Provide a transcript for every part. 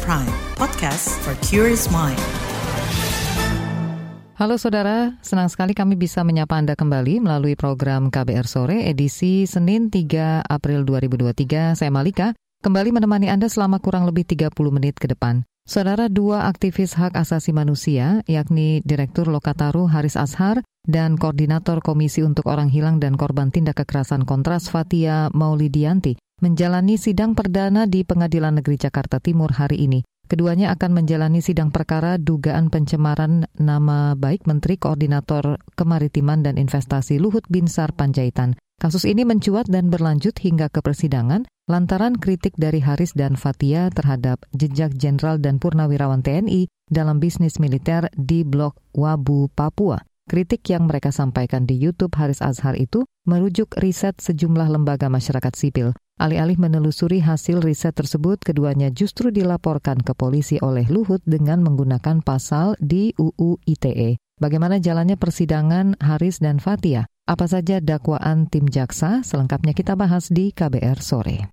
Prime, podcast for curious mind. Halo saudara, senang sekali kami bisa menyapa Anda kembali melalui program KBR Sore edisi Senin 3 April 2023. Saya Malika, kembali menemani Anda selama kurang lebih 30 menit ke depan. Saudara dua aktivis hak asasi manusia, yakni Direktur Lokataru Haris Ashar dan Koordinator Komisi untuk Orang Hilang dan Korban Tindak Kekerasan Kontras Fatia Maulidianti, menjalani sidang perdana di Pengadilan Negeri Jakarta Timur hari ini. Keduanya akan menjalani sidang perkara dugaan pencemaran nama baik Menteri Koordinator Kemaritiman dan Investasi Luhut Binsar Panjaitan. Kasus ini mencuat dan berlanjut hingga ke persidangan lantaran kritik dari Haris dan Fatia terhadap jejak jenderal dan purnawirawan TNI dalam bisnis militer di Blok Wabu, Papua. Kritik yang mereka sampaikan di YouTube Haris Azhar itu merujuk riset sejumlah lembaga masyarakat sipil. Alih-alih menelusuri hasil riset tersebut, keduanya justru dilaporkan ke polisi oleh Luhut dengan menggunakan pasal di UU ITE. Bagaimana jalannya persidangan Haris dan Fatia? Apa saja dakwaan tim jaksa? Selengkapnya kita bahas di KBR sore.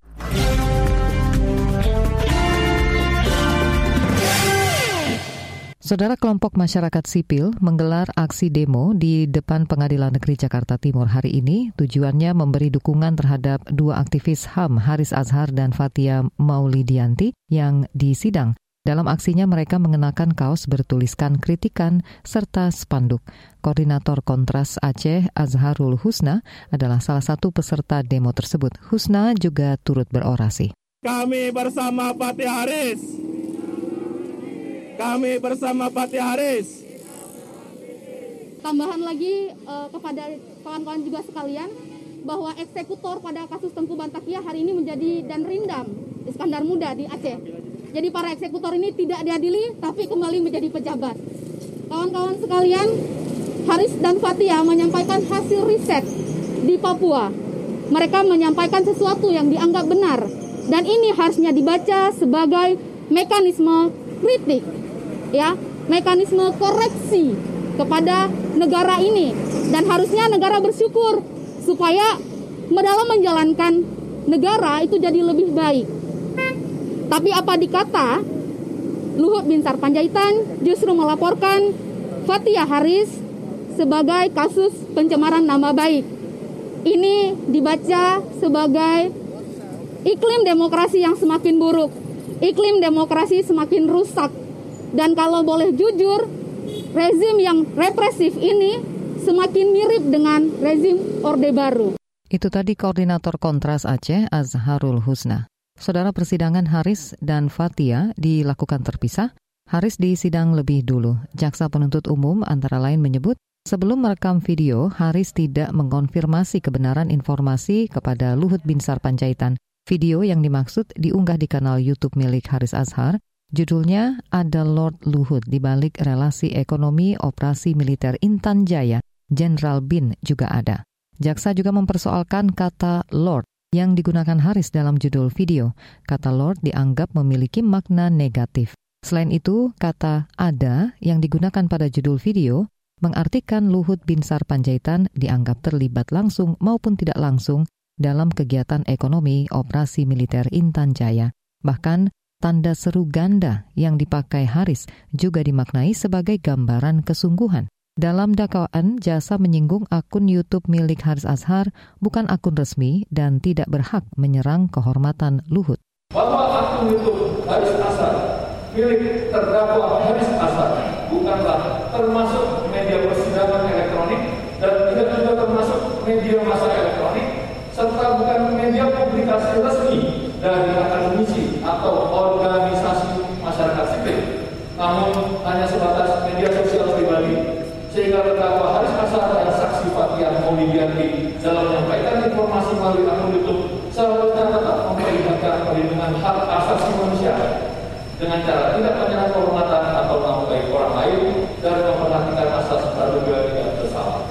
Saudara kelompok masyarakat sipil menggelar aksi demo di depan Pengadilan Negeri Jakarta Timur hari ini. Tujuannya memberi dukungan terhadap dua aktivis HAM, Haris Azhar dan Fatia Maulidianti, yang disidang. Dalam aksinya mereka mengenakan kaos bertuliskan kritikan serta spanduk. Koordinator Kontras Aceh Azharul Husna adalah salah satu peserta demo tersebut. Husna juga turut berorasi. Kami bersama Fatih Haris kami bersama Fatih Haris. Tambahan lagi uh, kepada kawan-kawan juga sekalian bahwa eksekutor pada kasus Tengku Bantakia hari ini menjadi dan rindam Iskandar Muda di Aceh. Jadi para eksekutor ini tidak diadili tapi kembali menjadi pejabat. Kawan-kawan sekalian, Haris dan Fatia menyampaikan hasil riset di Papua. Mereka menyampaikan sesuatu yang dianggap benar dan ini harusnya dibaca sebagai mekanisme kritik ya mekanisme koreksi kepada negara ini dan harusnya negara bersyukur supaya dalam menjalankan negara itu jadi lebih baik. Tapi apa dikata Luhut Binsar Panjaitan justru melaporkan Fatia Haris sebagai kasus pencemaran nama baik. Ini dibaca sebagai iklim demokrasi yang semakin buruk, iklim demokrasi semakin rusak dan kalau boleh jujur, rezim yang represif ini semakin mirip dengan rezim Orde Baru. Itu tadi Koordinator Kontras Aceh Azharul Husna. Saudara persidangan Haris dan Fatia dilakukan terpisah. Haris disidang lebih dulu. Jaksa penuntut umum antara lain menyebut sebelum merekam video, Haris tidak mengkonfirmasi kebenaran informasi kepada Luhut Binsar Panjaitan. Video yang dimaksud diunggah di kanal YouTube milik Haris Azhar Judulnya ada Lord Luhut di balik relasi ekonomi operasi militer Intan Jaya, Jenderal Bin juga ada. Jaksa juga mempersoalkan kata Lord yang digunakan Haris dalam judul video. Kata Lord dianggap memiliki makna negatif. Selain itu, kata ada yang digunakan pada judul video mengartikan Luhut bin Sar Panjaitan dianggap terlibat langsung maupun tidak langsung dalam kegiatan ekonomi operasi militer Intan Jaya. Bahkan tanda seru ganda yang dipakai Haris juga dimaknai sebagai gambaran kesungguhan. Dalam dakwaan, jasa menyinggung akun YouTube milik Haris Azhar bukan akun resmi dan tidak berhak menyerang kehormatan Luhut. Bahwa akun YouTube Haris Azhar milik terdakwa Haris Azhar bukanlah termasuk media persidangan elektronik dan tidak juga termasuk media masa elektronik serta bukan media publikasi resmi dari akademisi atau organisasi masyarakat sipil, namun hanya sebatas media sosial pribadi, sehingga terdakwa Haris Asar dan saksi Fatia Maulidianti dalam menyampaikan informasi melalui akun YouTube seharusnya tetap memperlihatkan perlindungan hak asasi manusia dengan cara tidak menyerang kehormatan atau baik orang lain dan memperhatikan asas praduga tidak bersalah.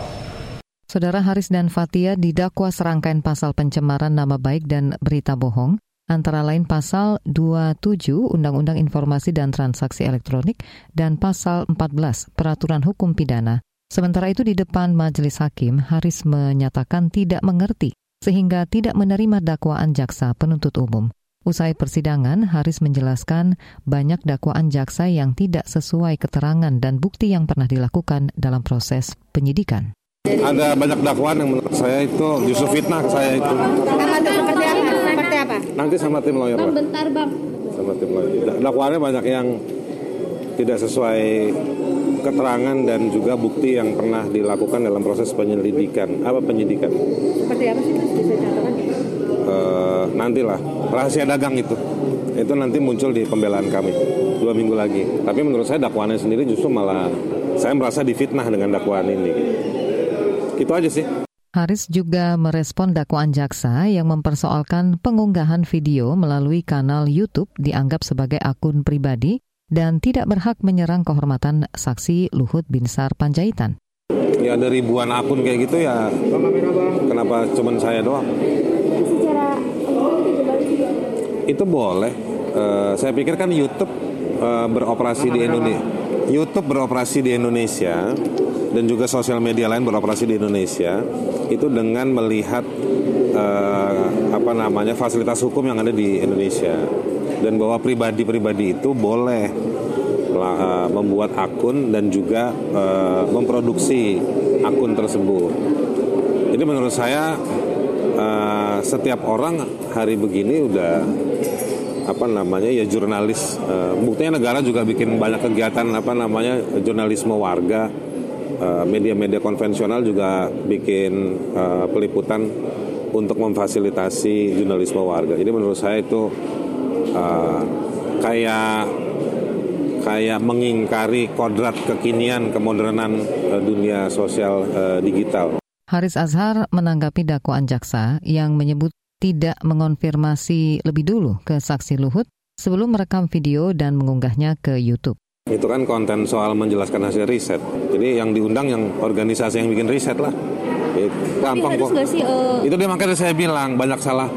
Saudara Haris dan Fatia didakwa serangkaian pasal pencemaran nama baik dan berita bohong antara lain pasal 27 Undang-Undang Informasi dan Transaksi Elektronik dan pasal 14 Peraturan Hukum Pidana. Sementara itu di depan majelis hakim, Haris menyatakan tidak mengerti sehingga tidak menerima dakwaan jaksa penuntut umum. Usai persidangan, Haris menjelaskan banyak dakwaan jaksa yang tidak sesuai keterangan dan bukti yang pernah dilakukan dalam proses penyidikan. Ada banyak dakwaan yang menurut saya itu justru fitnah saya itu. Apa? Nanti sama tim lawyer Bang, bentar bang. Sama tim lawyer. Da- Dakwaannya banyak yang tidak sesuai keterangan dan juga bukti yang pernah dilakukan dalam proses penyelidikan. Apa penyidikan? Seperti apa sih mas? Bisa contohkan? Eh, nantilah rahasia dagang itu itu nanti muncul di pembelaan kami dua minggu lagi tapi menurut saya dakwaannya sendiri justru malah saya merasa difitnah dengan dakwaan ini gitu aja sih Haris juga merespon dakwaan jaksa yang mempersoalkan pengunggahan video melalui kanal YouTube dianggap sebagai akun pribadi dan tidak berhak menyerang kehormatan saksi Luhut Binsar Panjaitan. ya ada ribuan akun kayak gitu ya kenapa cuman saya doang? Itu boleh Eh, saya pikir kan YouTube eh, beroperasi di Indonesia. YouTube beroperasi di Indonesia dan juga sosial media lain beroperasi di Indonesia itu dengan melihat eh, apa namanya fasilitas hukum yang ada di Indonesia. Dan bahwa pribadi-pribadi itu boleh eh, membuat akun dan juga eh, memproduksi akun tersebut. Jadi menurut saya eh, setiap orang hari begini udah apa namanya ya jurnalis. Eh, buktinya negara juga bikin banyak kegiatan apa namanya jurnalisme warga. Eh, Media-media konvensional juga bikin eh, peliputan untuk memfasilitasi jurnalisme warga. Jadi menurut saya itu eh, kayak kayak mengingkari kodrat kekinian kemodernan eh, dunia sosial eh, digital. Haris Azhar menanggapi dakwaan jaksa yang menyebut tidak mengonfirmasi lebih dulu ke saksi Luhut sebelum merekam video dan mengunggahnya ke YouTube. Itu kan konten soal menjelaskan hasil riset. Jadi yang diundang yang organisasi yang bikin riset lah. Gampang kok. sih eh, Itu dia makanya saya bilang banyak salah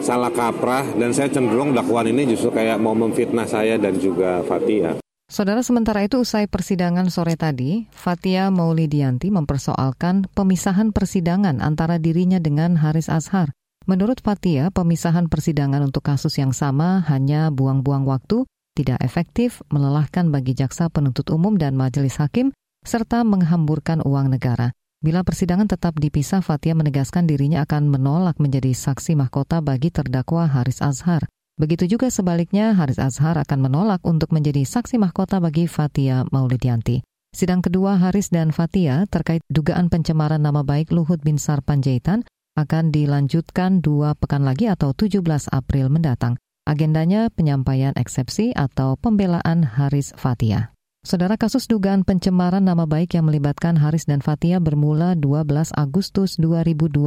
salah kaprah dan saya cenderung dakwaan ini justru kayak mau memfitnah saya dan juga Fatia. Saudara sementara itu usai persidangan sore tadi, Fatia Maulidianti mempersoalkan pemisahan persidangan antara dirinya dengan Haris Azhar. Menurut Fatia, pemisahan persidangan untuk kasus yang sama hanya buang-buang waktu, tidak efektif, melelahkan bagi jaksa penuntut umum dan majelis hakim, serta menghamburkan uang negara. Bila persidangan tetap dipisah, Fatia menegaskan dirinya akan menolak menjadi saksi mahkota bagi terdakwa Haris Azhar. Begitu juga sebaliknya, Haris Azhar akan menolak untuk menjadi saksi mahkota bagi Fatia Maulidianti. Sidang kedua Haris dan Fatia terkait dugaan pencemaran nama baik Luhut Binsar Panjaitan akan dilanjutkan dua pekan lagi atau 17 April mendatang. Agendanya penyampaian eksepsi atau pembelaan Haris Fatia. Saudara kasus dugaan pencemaran nama baik yang melibatkan Haris dan Fatia bermula 12 Agustus 2021.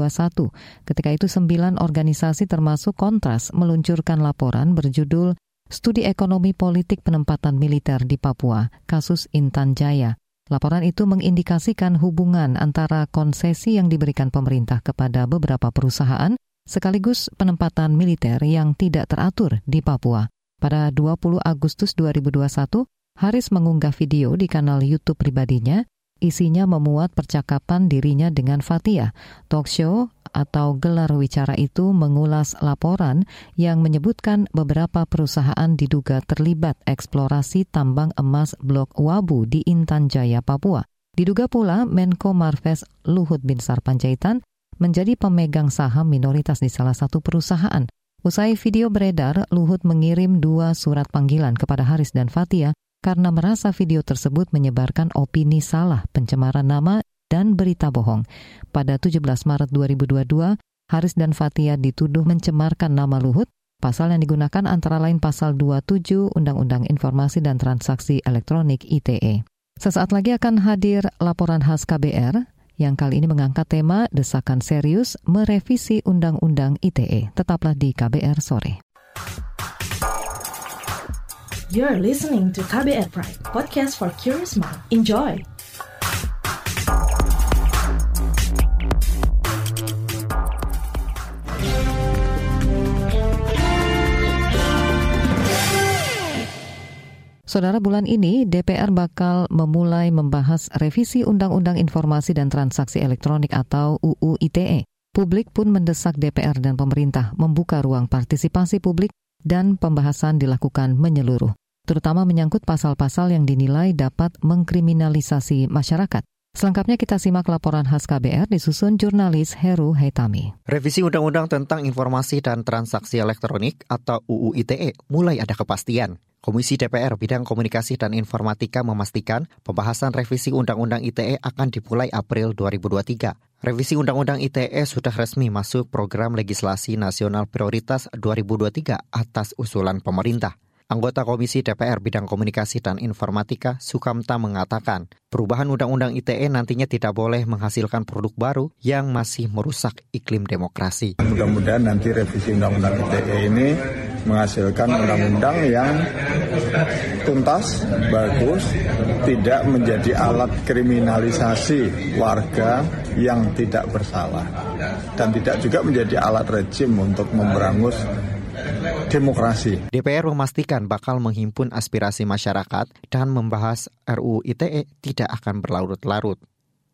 Ketika itu sembilan organisasi termasuk Kontras meluncurkan laporan berjudul Studi Ekonomi Politik Penempatan Militer di Papua, kasus Intan Jaya. Laporan itu mengindikasikan hubungan antara konsesi yang diberikan pemerintah kepada beberapa perusahaan sekaligus penempatan militer yang tidak teratur di Papua. Pada 20 Agustus 2021, Haris mengunggah video di kanal YouTube pribadinya. Isinya memuat percakapan dirinya dengan Fatia. Talk show atau gelar wicara itu mengulas laporan yang menyebutkan beberapa perusahaan diduga terlibat eksplorasi tambang emas Blok Wabu di Intan Jaya, Papua. Diduga pula Menko Marves Luhut Binsar Panjaitan menjadi pemegang saham minoritas di salah satu perusahaan. Usai video beredar, Luhut mengirim dua surat panggilan kepada Haris dan Fatia karena merasa video tersebut menyebarkan opini salah, pencemaran nama, dan berita bohong. Pada 17 Maret 2022, Haris dan Fatia dituduh mencemarkan nama Luhut. Pasal yang digunakan antara lain pasal 27 Undang-Undang Informasi dan Transaksi Elektronik ITE. Sesaat lagi akan hadir laporan khas KBR yang kali ini mengangkat tema desakan serius merevisi Undang-Undang ITE. Tetaplah di KBR sore. You're listening to KBR Pride, podcast for curious mind. Enjoy! Saudara bulan ini DPR bakal memulai membahas revisi Undang-Undang Informasi dan Transaksi Elektronik atau UU ITE. Publik pun mendesak DPR dan pemerintah membuka ruang partisipasi publik dan pembahasan dilakukan menyeluruh, terutama menyangkut pasal-pasal yang dinilai dapat mengkriminalisasi masyarakat. Selengkapnya kita simak laporan khas KBR disusun jurnalis Heru Haitami. Revisi Undang-Undang tentang Informasi dan Transaksi Elektronik atau UU ITE mulai ada kepastian. Komisi DPR Bidang Komunikasi dan Informatika memastikan pembahasan revisi Undang-Undang ITE akan dimulai April 2023. Revisi Undang-Undang ITE sudah resmi masuk program legislasi nasional prioritas 2023 atas usulan pemerintah. Anggota Komisi DPR Bidang Komunikasi dan Informatika, Sukamta mengatakan, perubahan Undang-Undang ITE nantinya tidak boleh menghasilkan produk baru yang masih merusak iklim demokrasi. Mudah-mudahan nanti revisi Undang-Undang ITE ini menghasilkan undang-undang yang tuntas, bagus, tidak menjadi alat kriminalisasi warga yang tidak bersalah, dan tidak juga menjadi alat rejim untuk memberangus demokrasi. DPR memastikan bakal menghimpun aspirasi masyarakat dan membahas RUU ITE tidak akan berlarut-larut.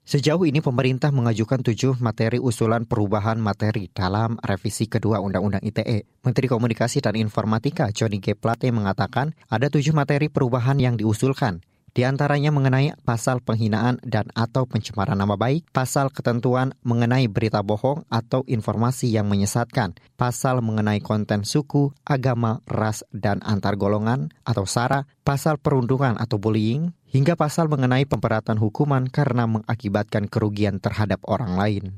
Sejauh ini pemerintah mengajukan tujuh materi usulan perubahan materi dalam revisi kedua Undang-Undang ITE. Menteri Komunikasi dan Informatika Johnny G. Plate mengatakan ada tujuh materi perubahan yang diusulkan. Di antaranya mengenai pasal penghinaan dan atau pencemaran nama baik, pasal ketentuan mengenai berita bohong atau informasi yang menyesatkan, pasal mengenai konten suku, agama, ras, dan antar golongan atau SARA, pasal perundungan atau bullying, hingga pasal mengenai pemberatan hukuman karena mengakibatkan kerugian terhadap orang lain.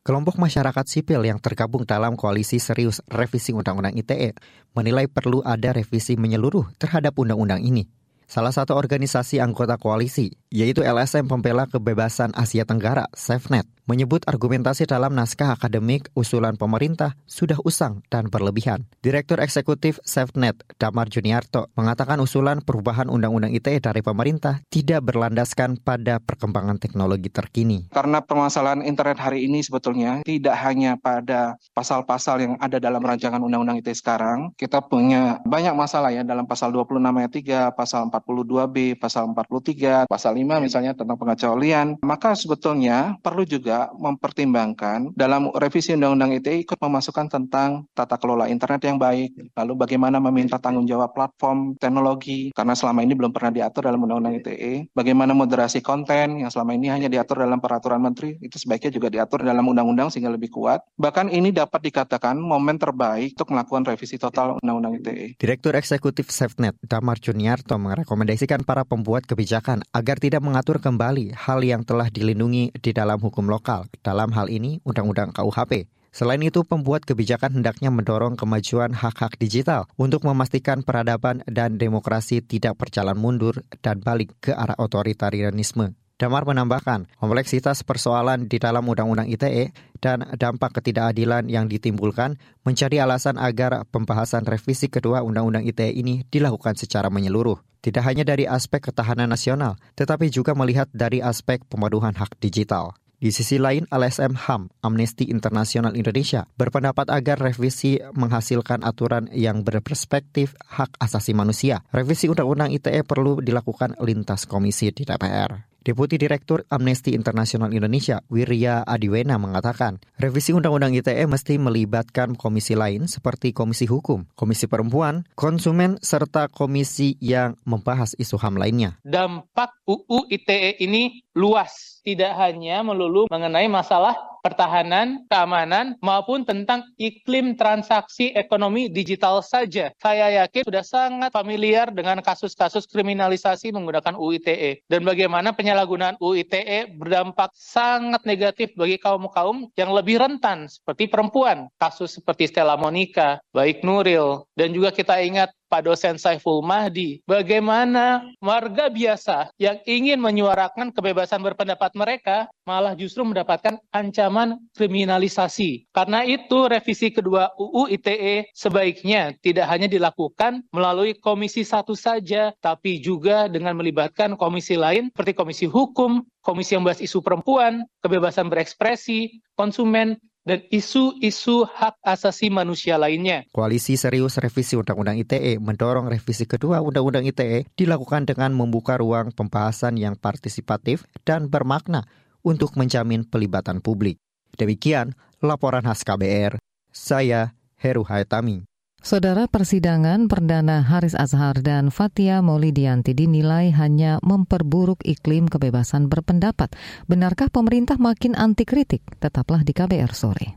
Kelompok masyarakat sipil yang tergabung dalam koalisi serius revisi Undang-Undang ITE menilai perlu ada revisi menyeluruh terhadap undang-undang ini. Salah satu organisasi anggota koalisi, yaitu LSM Pembela Kebebasan Asia Tenggara, SafeNet, menyebut argumentasi dalam naskah akademik usulan pemerintah sudah usang dan berlebihan. Direktur Eksekutif SafeNet, Damar Juniarto, mengatakan usulan perubahan Undang-Undang ITE dari pemerintah tidak berlandaskan pada perkembangan teknologi terkini. Karena permasalahan internet hari ini sebetulnya tidak hanya pada pasal-pasal yang ada dalam rancangan Undang-Undang ITE sekarang, kita punya banyak masalah ya dalam pasal 26 ayat 3, pasal 42B, pasal 43, pasal 5 misalnya tentang pengecualian, maka sebetulnya perlu juga mempertimbangkan dalam revisi Undang-Undang ITE ikut memasukkan tentang tata kelola internet yang baik, lalu bagaimana meminta tanggung jawab platform teknologi, karena selama ini belum pernah diatur dalam Undang-Undang ITE, bagaimana moderasi konten yang selama ini hanya diatur dalam peraturan menteri, itu sebaiknya juga diatur dalam undang-undang sehingga lebih kuat. Bahkan ini dapat dikatakan momen terbaik untuk melakukan revisi total Undang-Undang ITE. Direktur Eksekutif SafeNet, Damar Juniarto, merekomendasikan para pembuat kebijakan agar tidak mengatur kembali hal yang telah dilindungi di dalam hukum lokal, dalam hal ini Undang-Undang KUHP. Selain itu, pembuat kebijakan hendaknya mendorong kemajuan hak-hak digital untuk memastikan peradaban dan demokrasi tidak berjalan mundur dan balik ke arah otoritarianisme. Damar menambahkan, kompleksitas persoalan di dalam Undang-Undang ITE dan dampak ketidakadilan yang ditimbulkan menjadi alasan agar pembahasan revisi kedua Undang-Undang ITE ini dilakukan secara menyeluruh. Tidak hanya dari aspek ketahanan nasional, tetapi juga melihat dari aspek pemaduhan hak digital. Di sisi lain, LSM HAM, Amnesty Internasional Indonesia, berpendapat agar revisi menghasilkan aturan yang berperspektif hak asasi manusia. Revisi Undang-Undang ITE perlu dilakukan lintas komisi di DPR. Deputi Direktur Amnesty Internasional Indonesia, Wirya Adiwena mengatakan, revisi Undang-Undang ITE mesti melibatkan komisi lain seperti Komisi Hukum, Komisi Perempuan, Konsumen, serta komisi yang membahas isu HAM lainnya. Dampak UU ITE ini luas, tidak hanya melulu mengenai masalah pertahanan, keamanan, maupun tentang iklim transaksi ekonomi digital saja. Saya yakin sudah sangat familiar dengan kasus-kasus kriminalisasi menggunakan UITE dan bagaimana penyalahgunaan UITE berdampak sangat negatif bagi kaum-kaum yang lebih rentan seperti perempuan. Kasus seperti Stella Monica, Baik Nuril, dan juga kita ingat Pak dosen Saiful Mahdi, bagaimana warga biasa yang ingin menyuarakan kebebasan berpendapat mereka malah justru mendapatkan ancaman kriminalisasi. Karena itu revisi kedua UU ITE sebaiknya tidak hanya dilakukan melalui komisi satu saja, tapi juga dengan melibatkan komisi lain seperti komisi hukum, komisi yang membahas isu perempuan, kebebasan berekspresi, konsumen, dan isu-isu hak asasi manusia lainnya. Koalisi Serius Revisi Undang-Undang ITE mendorong revisi kedua Undang-Undang ITE dilakukan dengan membuka ruang pembahasan yang partisipatif dan bermakna untuk menjamin pelibatan publik. Demikian laporan khas KBR. Saya Heru Haitami. Saudara persidangan perdana Haris Azhar dan Fatia Maulidianti dinilai hanya memperburuk iklim kebebasan berpendapat. Benarkah pemerintah makin anti kritik? Tetaplah di KBR sore.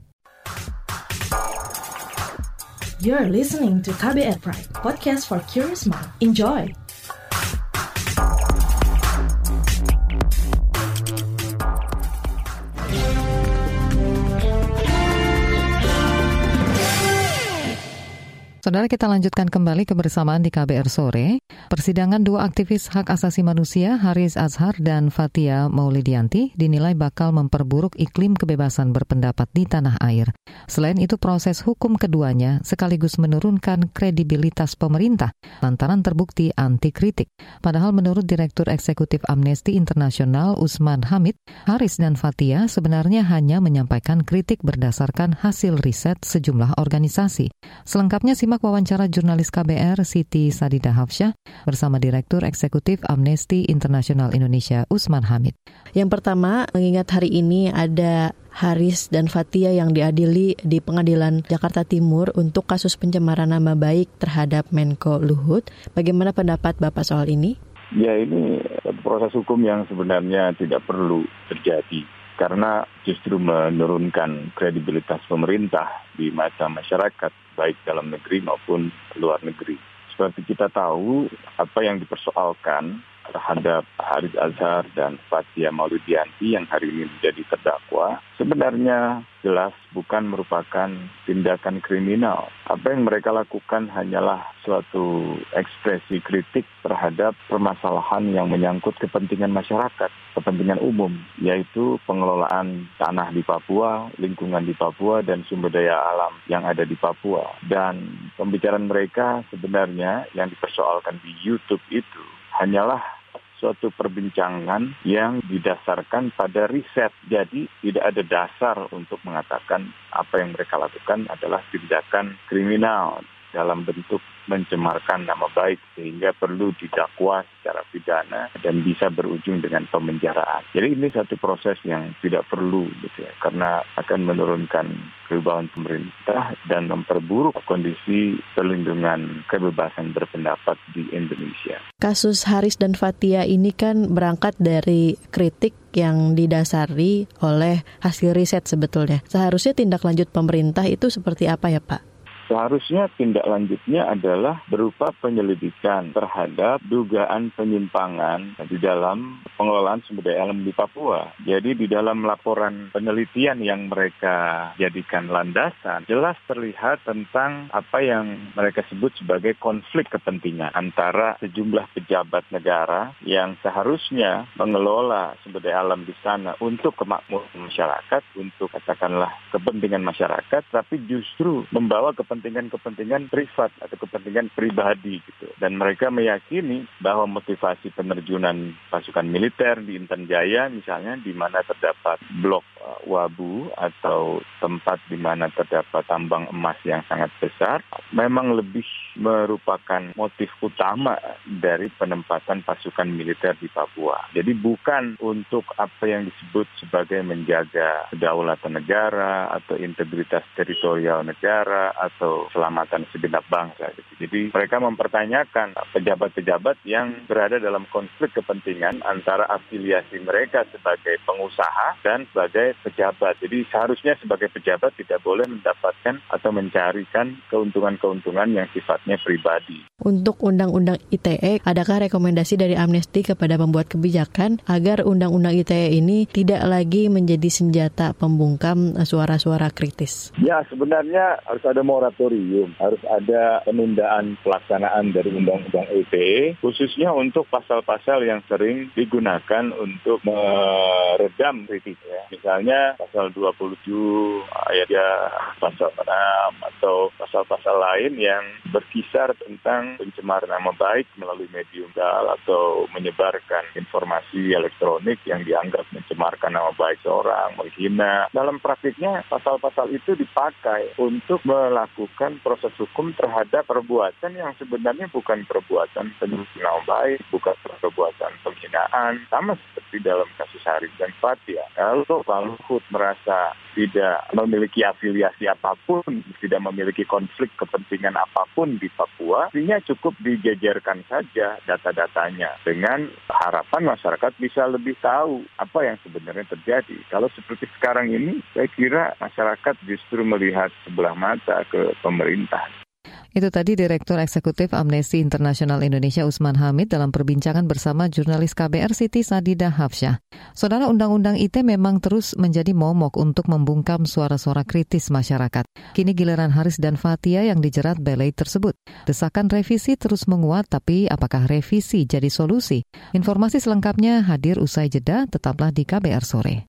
You're listening to KBR Pride, podcast for curious mind. Enjoy. Saudara kita lanjutkan kembali kebersamaan di KBR sore. Persidangan dua aktivis hak asasi manusia Haris Azhar dan Fatia Maulidianti dinilai bakal memperburuk iklim kebebasan berpendapat di tanah air. Selain itu proses hukum keduanya sekaligus menurunkan kredibilitas pemerintah lantaran terbukti anti kritik. Padahal menurut Direktur Eksekutif Amnesty Internasional Usman Hamid, Haris dan Fatia sebenarnya hanya menyampaikan kritik berdasarkan hasil riset sejumlah organisasi. Selengkapnya si Simak wawancara jurnalis KBR Siti Sadida Hafsyah bersama Direktur Eksekutif Amnesty International Indonesia Usman Hamid. Yang pertama, mengingat hari ini ada Haris dan Fatia yang diadili di Pengadilan Jakarta Timur untuk kasus pencemaran nama baik terhadap Menko Luhut. Bagaimana pendapat Bapak soal ini? Ya ini proses hukum yang sebenarnya tidak perlu terjadi karena justru menurunkan kredibilitas pemerintah di mata masyarakat, baik dalam negeri maupun luar negeri. Seperti kita tahu, apa yang dipersoalkan terhadap Haris Azhar dan Fatia Maulidianti yang hari ini menjadi terdakwa sebenarnya jelas bukan merupakan tindakan kriminal. Apa yang mereka lakukan hanyalah suatu ekspresi kritik terhadap permasalahan yang menyangkut kepentingan masyarakat, kepentingan umum, yaitu pengelolaan tanah di Papua, lingkungan di Papua, dan sumber daya alam yang ada di Papua. Dan pembicaraan mereka sebenarnya yang dipersoalkan di YouTube itu hanyalah suatu perbincangan yang didasarkan pada riset. Jadi tidak ada dasar untuk mengatakan apa yang mereka lakukan adalah tindakan kriminal dalam bentuk mencemarkan nama baik sehingga perlu didakwa secara pidana dan bisa berujung dengan pemenjaraan. Jadi ini satu proses yang tidak perlu gitu ya karena akan menurunkan kewibawan pemerintah dan memperburuk kondisi perlindungan kebebasan berpendapat di Indonesia. Kasus Haris dan Fatia ini kan berangkat dari kritik yang didasari oleh hasil riset sebetulnya. Seharusnya tindak lanjut pemerintah itu seperti apa ya Pak? Seharusnya tindak lanjutnya adalah berupa penyelidikan terhadap dugaan penyimpangan di dalam pengelolaan sumber daya alam di Papua. Jadi di dalam laporan penelitian yang mereka jadikan landasan, jelas terlihat tentang apa yang mereka sebut sebagai konflik kepentingan antara sejumlah pejabat negara yang seharusnya mengelola sumber daya alam di sana untuk kemakmuran masyarakat, untuk katakanlah kepentingan masyarakat, tapi justru membawa kepentingan kepentingan-kepentingan privat atau kepentingan pribadi gitu. Dan mereka meyakini bahwa motivasi penerjunan pasukan militer di Intan Jaya misalnya di mana terdapat blok uh, Wabu atau tempat di mana terdapat tambang emas yang sangat besar memang lebih merupakan motif utama dari penempatan pasukan militer di Papua. Jadi bukan untuk apa yang disebut sebagai menjaga kedaulatan negara atau integritas teritorial negara atau atau keselamatan segenap bangsa. Gitu. Jadi mereka mempertanyakan pejabat-pejabat yang berada dalam konflik kepentingan antara afiliasi mereka sebagai pengusaha dan sebagai pejabat. Jadi seharusnya sebagai pejabat tidak boleh mendapatkan atau mencarikan keuntungan-keuntungan yang sifatnya pribadi. Untuk Undang-Undang ITE, adakah rekomendasi dari Amnesty kepada pembuat kebijakan agar Undang-Undang ITE ini tidak lagi menjadi senjata pembungkam suara-suara kritis? Ya, sebenarnya harus ada moratorium moratorium, harus ada penundaan pelaksanaan dari Undang-Undang ITE, khususnya untuk pasal-pasal yang sering digunakan untuk meredam kritik. Ya. Misalnya pasal 27 ayat ya pasal 6 atau pasal-pasal lain yang berkisar tentang pencemaran nama baik melalui medium dal atau menyebarkan informasi elektronik yang dianggap mencemarkan nama baik seorang, menghina. Dalam praktiknya pasal-pasal itu dipakai untuk melakukan melakukan proses hukum terhadap perbuatan yang sebenarnya bukan perbuatan penyimpangan baik, bukan perbuatan penghinaan, sama seperti dalam kasus Haris dan Fatia. Kalau Pak Luhut merasa tidak memiliki afiliasi apa pun, tidak memiliki konflik kepentingan apa pun di Papua, artinya cukup dijajarkan saja data-datanya dengan harapan masyarakat bisa lebih tahu apa yang sebenarnya terjadi. Kalau seperti sekarang ini, saya kira masyarakat justru melihat sebelah mata ke pemerintah. Itu tadi Direktur Eksekutif Amnesty International Indonesia Usman Hamid dalam perbincangan bersama jurnalis KBR Siti Sadida Hafsyah. Saudara Undang-Undang IT memang terus menjadi momok untuk membungkam suara-suara kritis masyarakat. Kini giliran Haris dan Fatia yang dijerat belai tersebut. Desakan revisi terus menguat, tapi apakah revisi jadi solusi? Informasi selengkapnya hadir usai jeda, tetaplah di KBR Sore.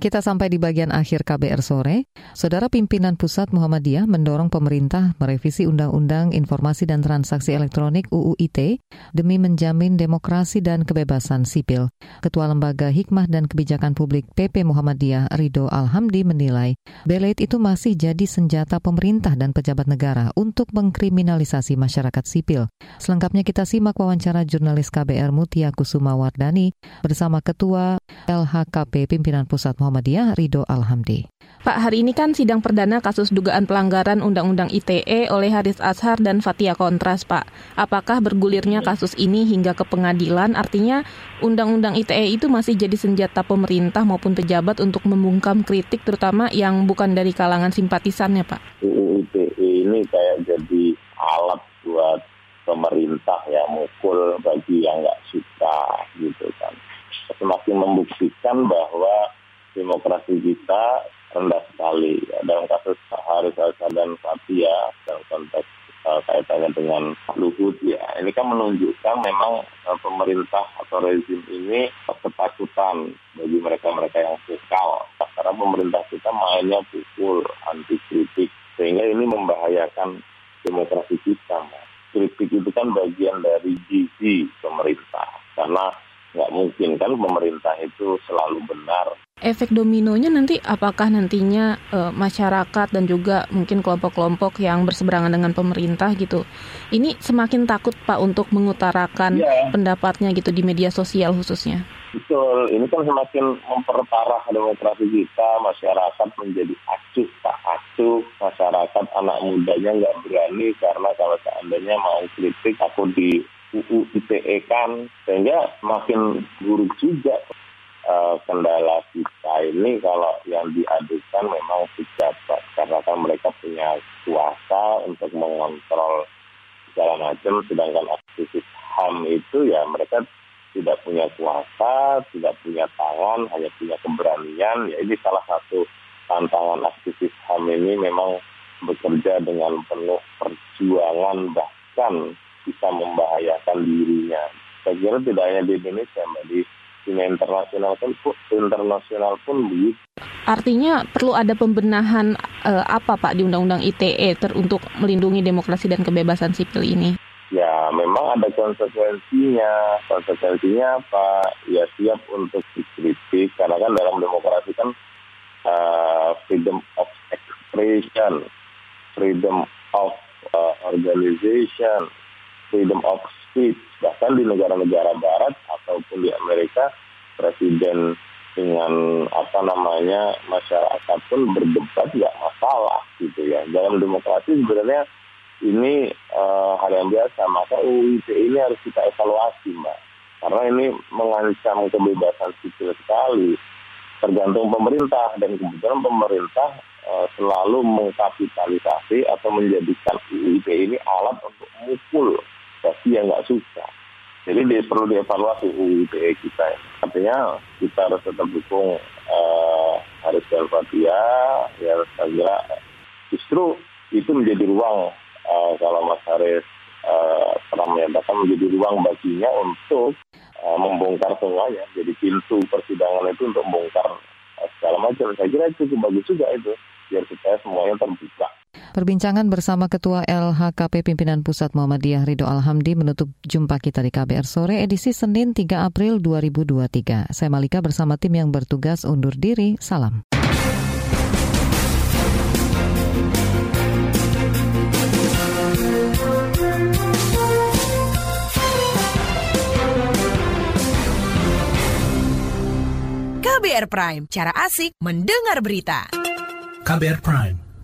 Kita sampai di bagian akhir KBR sore. Saudara pimpinan Pusat Muhammadiyah mendorong pemerintah merevisi Undang-Undang Informasi dan Transaksi Elektronik UU ITE demi menjamin demokrasi dan kebebasan sipil. Ketua Lembaga Hikmah dan Kebijakan Publik PP Muhammadiyah Ridho Alhamdi menilai belet itu masih jadi senjata pemerintah dan pejabat negara untuk mengkriminalisasi masyarakat sipil. Selengkapnya kita simak wawancara jurnalis KBR Mutia Kusuma Wardani bersama Ketua LHKP Pimpinan Pusat Muhammadiyah Muhammadiyah Ridho Alhamdi. Pak, hari ini kan sidang perdana kasus dugaan pelanggaran Undang-Undang ITE oleh Haris Azhar dan Fatia Kontras, Pak. Apakah bergulirnya kasus ini hingga ke pengadilan artinya Undang-Undang ITE itu masih jadi senjata pemerintah maupun pejabat untuk membungkam kritik terutama yang bukan dari kalangan simpatisannya, Pak? UU ITE ini kayak jadi alat buat pemerintah ya mukul bagi yang nggak suka gitu kan. Semakin membuktikan bahwa demokrasi kita rendah sekali. Dalam kasus Haris Azhar dan Fatia dalam konteks uh, kaitannya dengan Luhut ya, ini kan menunjukkan memang uh, pemerintah atau rezim ini ketakutan bagi mereka-mereka yang vokal. Karena pemerintah kita mainnya pukul, anti kritik, sehingga ini membahayakan demokrasi kita. Kritik itu kan bagian dari gizi pemerintah, karena nggak mungkin kan pemerintah itu selalu benar. Efek dominonya nanti apakah nantinya e, masyarakat dan juga mungkin kelompok-kelompok yang berseberangan dengan pemerintah gitu, ini semakin takut pak untuk mengutarakan ya. pendapatnya gitu di media sosial khususnya. Betul, ini kan semakin memperparah demokrasi kita, masyarakat menjadi acuh tak acuh, masyarakat anak mudanya nggak berani karena kalau seandainya mau kritik aku di UU ITE kan sehingga makin buruk juga uh, kendala kita ini kalau yang diadukan memang pejabat karena kan mereka punya kuasa untuk mengontrol segala macam sedangkan aktivis HAM itu ya mereka tidak punya kuasa, tidak punya tangan, hanya punya keberanian. Ya ini salah satu tantangan aktivis HAM ini memang bekerja dengan penuh perjuangan bahkan bisa membahayakan dirinya. Saya kira tidak hanya di Indonesia, Mbak, di dunia internasional pun, internasional pun begitu. Artinya perlu ada pembenahan eh, apa Pak di Undang-Undang ITE ter untuk melindungi demokrasi dan kebebasan sipil ini? Ya, memang ada konsekuensinya. Konsekuensinya apa? Ya siap untuk dikritik karena kan dalam demokrasi kan uh, freedom of expression, freedom of uh, organization, freedom of speech. Bahkan di negara-negara barat ataupun di Amerika, presiden dengan apa namanya masyarakat pun berdebat nggak masalah gitu ya. Dalam demokrasi sebenarnya ini uh, hal yang biasa. Maka UIT ini harus kita evaluasi, mbak. Karena ini mengancam kebebasan sipil sekali. Tergantung pemerintah dan kebetulan pemerintah uh, selalu mengkapitalisasi atau menjadikan UIT ini alat untuk mukul bagi yang nggak suka. Jadi dia perlu dievaluasi UU ITE kita. Artinya kita harus tetap dukung uh, Haris Fatia. Ya saya kira justru itu menjadi ruang uh, kalau Mas Haris uh, pernah menyatakan menjadi ruang baginya untuk uh, membongkar semuanya. Jadi pintu persidangan itu untuk membongkar segala macam. Saya kira itu bagus juga itu biar supaya semuanya terbuka. Perbincangan bersama Ketua LHKP Pimpinan Pusat Muhammadiyah Ridho Alhamdi menutup jumpa kita di KBR Sore edisi Senin 3 April 2023. Saya Malika bersama tim yang bertugas undur diri. Salam. KBR Prime, cara asik mendengar berita. KBR Prime,